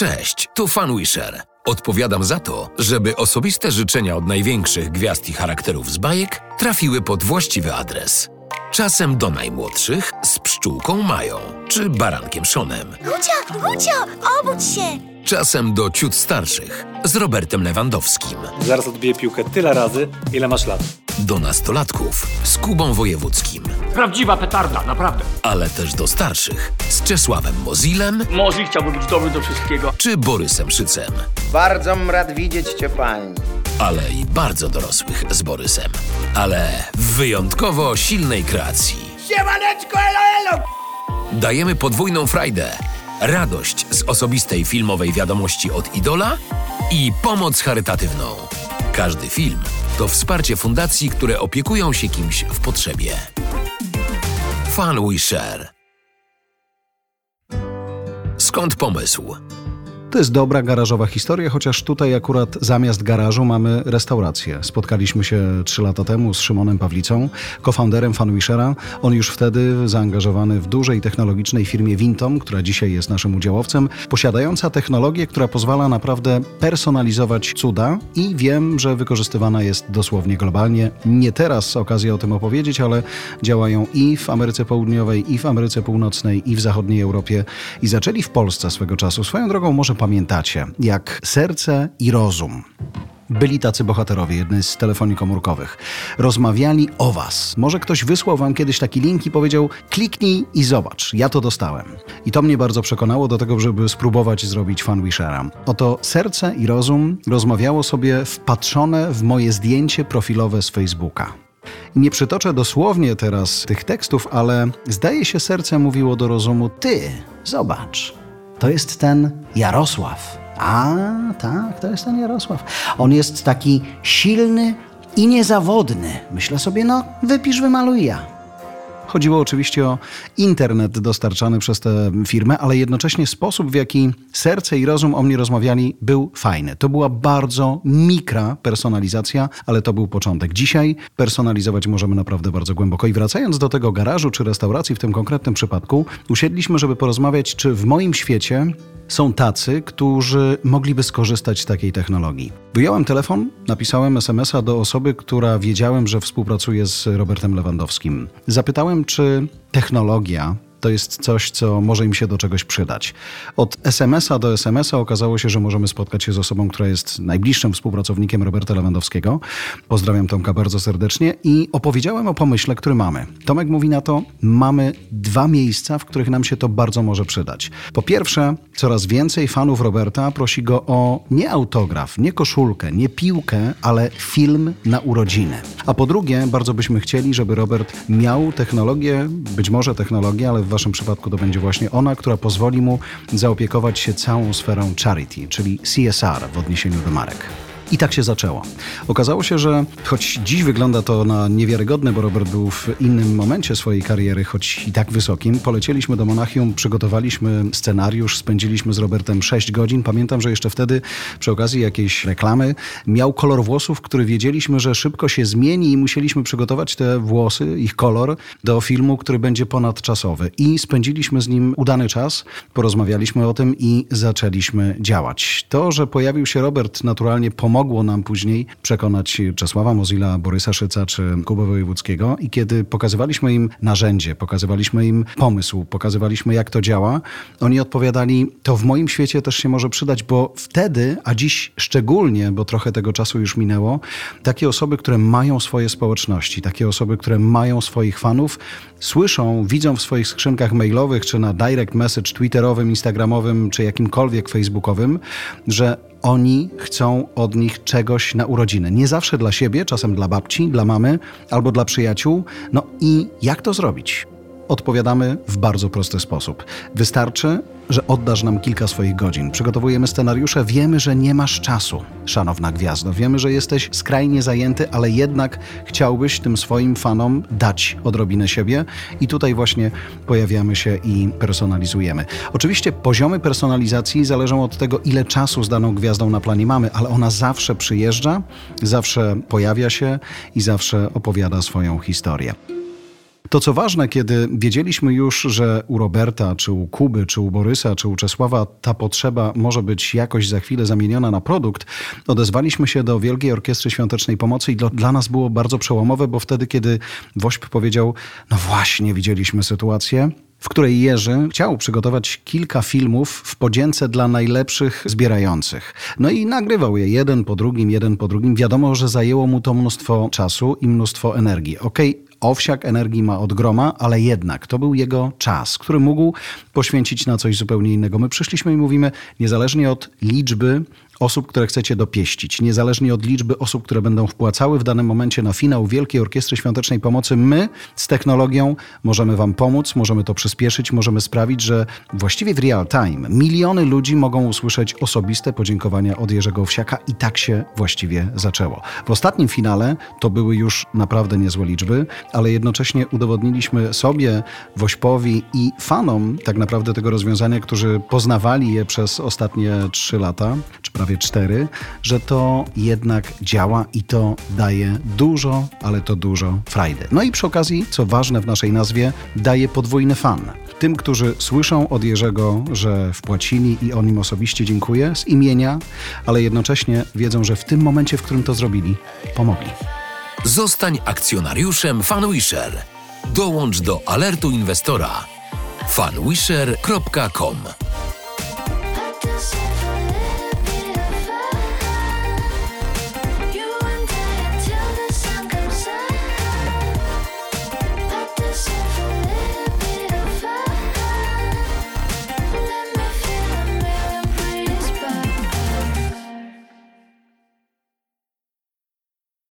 Cześć, tu Fanwisher. Odpowiadam za to, żeby osobiste życzenia od największych gwiazd i charakterów z bajek trafiły pod właściwy adres. Czasem do najmłodszych z pszczółką Mają czy barankiem Szonem. Gucio, Gucio, obudź się! Czasem do ciut starszych z Robertem Lewandowskim. Zaraz odbiję piłkę tyle razy, ile masz lat. Do nastolatków z Kubą Wojewódzkim. Prawdziwa petarda, naprawdę. Ale też do starszych z Czesławem Mozilem Mozi chciałby być dobry do wszystkiego. czy Borysem Szycem. Bardzo rad widzieć cię, pani. ale i bardzo dorosłych z Borysem. Ale w wyjątkowo silnej kreacji. Siemaneczko, elo, elo! Dajemy podwójną frajdę. Radość z osobistej filmowej wiadomości od Idola i pomoc charytatywną. Każdy film to wsparcie fundacji, które opiekują się kimś w potrzebie. Fan We Share. Skąd pomysł? To jest dobra garażowa historia, chociaż tutaj akurat zamiast garażu mamy restaurację. Spotkaliśmy się trzy lata temu z Szymonem Pawlicą, cofounderem Fanwishera. On już wtedy zaangażowany w dużej technologicznej firmie Vintom, która dzisiaj jest naszym udziałowcem, posiadająca technologię, która pozwala naprawdę personalizować cuda i wiem, że wykorzystywana jest dosłownie globalnie. Nie teraz okazja o tym opowiedzieć, ale działają i w Ameryce Południowej, i w Ameryce Północnej, i w zachodniej Europie i zaczęli w Polsce swego czasu. Swoją drogą może pamiętacie, jak serce i rozum byli tacy bohaterowie, jednej z telefonii komórkowych. Rozmawiali o was. Może ktoś wysłał wam kiedyś taki link i powiedział: kliknij i zobacz, ja to dostałem. I to mnie bardzo przekonało do tego, żeby spróbować zrobić fanwishera. Oto serce i rozum rozmawiało sobie wpatrzone w moje zdjęcie profilowe z Facebooka. Nie przytoczę dosłownie teraz tych tekstów, ale zdaje się serce mówiło do rozumu: Ty, zobacz, to jest ten Jarosław. A, tak, to jest ten Jarosław. On jest taki silny i niezawodny. Myślę sobie, no, wypisz, wymaluj ja. Chodziło oczywiście o internet dostarczany przez tę firmę, ale jednocześnie sposób, w jaki serce i rozum o mnie rozmawiali, był fajny. To była bardzo mikra personalizacja, ale to był początek. Dzisiaj personalizować możemy naprawdę bardzo głęboko. I wracając do tego garażu czy restauracji w tym konkretnym przypadku, usiedliśmy, żeby porozmawiać, czy w moim świecie są tacy, którzy mogliby skorzystać z takiej technologii. Wyjąłem telefon, napisałem SMS-a do osoby, która wiedziałem, że współpracuje z Robertem Lewandowskim. Zapytałem, czy technologia to jest coś, co może im się do czegoś przydać. Od SMS-a do SMS-a okazało się, że możemy spotkać się z osobą, która jest najbliższym współpracownikiem Roberta Lewandowskiego. Pozdrawiam Tomka bardzo serdecznie i opowiedziałem o pomyśle, który mamy. Tomek mówi na to, mamy dwa miejsca, w których nam się to bardzo może przydać. Po pierwsze, coraz więcej fanów Roberta prosi go o nie autograf, nie koszulkę, nie piłkę, ale film na urodziny. A po drugie, bardzo byśmy chcieli, żeby Robert miał technologię, być może technologię, ale waszym przypadku to będzie właśnie ona, która pozwoli mu zaopiekować się całą sferą charity, czyli CSR w odniesieniu do marek. I tak się zaczęło. Okazało się, że choć dziś wygląda to na niewiarygodne, bo Robert był w innym momencie swojej kariery, choć i tak wysokim, polecieliśmy do Monachium, przygotowaliśmy scenariusz, spędziliśmy z Robertem 6 godzin. Pamiętam, że jeszcze wtedy przy okazji jakiejś reklamy miał kolor włosów, który wiedzieliśmy, że szybko się zmieni i musieliśmy przygotować te włosy, ich kolor do filmu, który będzie ponadczasowy. I spędziliśmy z nim udany czas, porozmawialiśmy o tym i zaczęliśmy działać. To, że pojawił się Robert, naturalnie pomogło nam później przekonać Czesława Mozilla, Borysa Szyca czy Kubę Wojewódzkiego. I kiedy pokazywaliśmy im narzędzie, pokazywaliśmy im pomysł, pokazywaliśmy jak to działa, oni odpowiadali, to w moim świecie też się może przydać, bo wtedy, a dziś szczególnie, bo trochę tego czasu już minęło, takie osoby, które mają swoje społeczności, takie osoby, które mają swoich fanów, słyszą, widzą w swoich skrzynkach mailowych, czy na direct message twitterowym, instagramowym, czy jakimkolwiek facebookowym, że oni chcą od nich czegoś na urodziny. Nie zawsze dla siebie, czasem dla babci, dla mamy albo dla przyjaciół. No i jak to zrobić? Odpowiadamy w bardzo prosty sposób. Wystarczy, że oddasz nam kilka swoich godzin. Przygotowujemy scenariusze, wiemy, że nie masz czasu, szanowna gwiazdo. Wiemy, że jesteś skrajnie zajęty, ale jednak chciałbyś tym swoim fanom dać odrobinę siebie i tutaj właśnie pojawiamy się i personalizujemy. Oczywiście poziomy personalizacji zależą od tego, ile czasu z daną gwiazdą na planie mamy, ale ona zawsze przyjeżdża, zawsze pojawia się i zawsze opowiada swoją historię. To co ważne, kiedy wiedzieliśmy już, że u Roberta, czy u Kuby, czy u Borysa, czy u Czesława ta potrzeba może być jakoś za chwilę zamieniona na produkt, odezwaliśmy się do Wielkiej Orkiestry Świątecznej Pomocy i dla, dla nas było bardzo przełomowe, bo wtedy, kiedy Wośp powiedział, no właśnie widzieliśmy sytuację, w której Jerzy chciał przygotować kilka filmów w podzięce dla najlepszych zbierających. No i nagrywał je jeden po drugim, jeden po drugim. Wiadomo, że zajęło mu to mnóstwo czasu i mnóstwo energii. Okej, owsiak energii ma od groma, ale jednak to był jego czas, który mógł poświęcić na coś zupełnie innego. My przyszliśmy i mówimy, niezależnie od liczby osób, które chcecie dopieścić, niezależnie od liczby osób, które będą wpłacały w danym momencie na finał Wielkiej Orkiestry Świątecznej Pomocy, my z technologią możemy Wam pomóc, możemy to przyspieszyć, możemy sprawić, że właściwie w real time miliony ludzi mogą usłyszeć osobiste podziękowania od Jerzego Owsiaka. I tak się właściwie zaczęło. W ostatnim finale to były już naprawdę niezłe liczby, ale jednocześnie udowodniliśmy sobie, Wośpowi i fanom tak naprawdę tego rozwiązania, którzy poznawali je przez ostatnie trzy lata, czy prawie cztery, że to jednak działa i to daje dużo, ale to dużo frajdy. No i przy okazji, co ważne w naszej nazwie, daje podwójny fan. Tym, którzy słyszą od Jerzego, że wpłacili i on im osobiście dziękuję z imienia, ale jednocześnie wiedzą, że w tym momencie, w którym to zrobili, pomogli. Zostań akcjonariuszem FanWisher. Dołącz do alertu inwestora fanwisher.com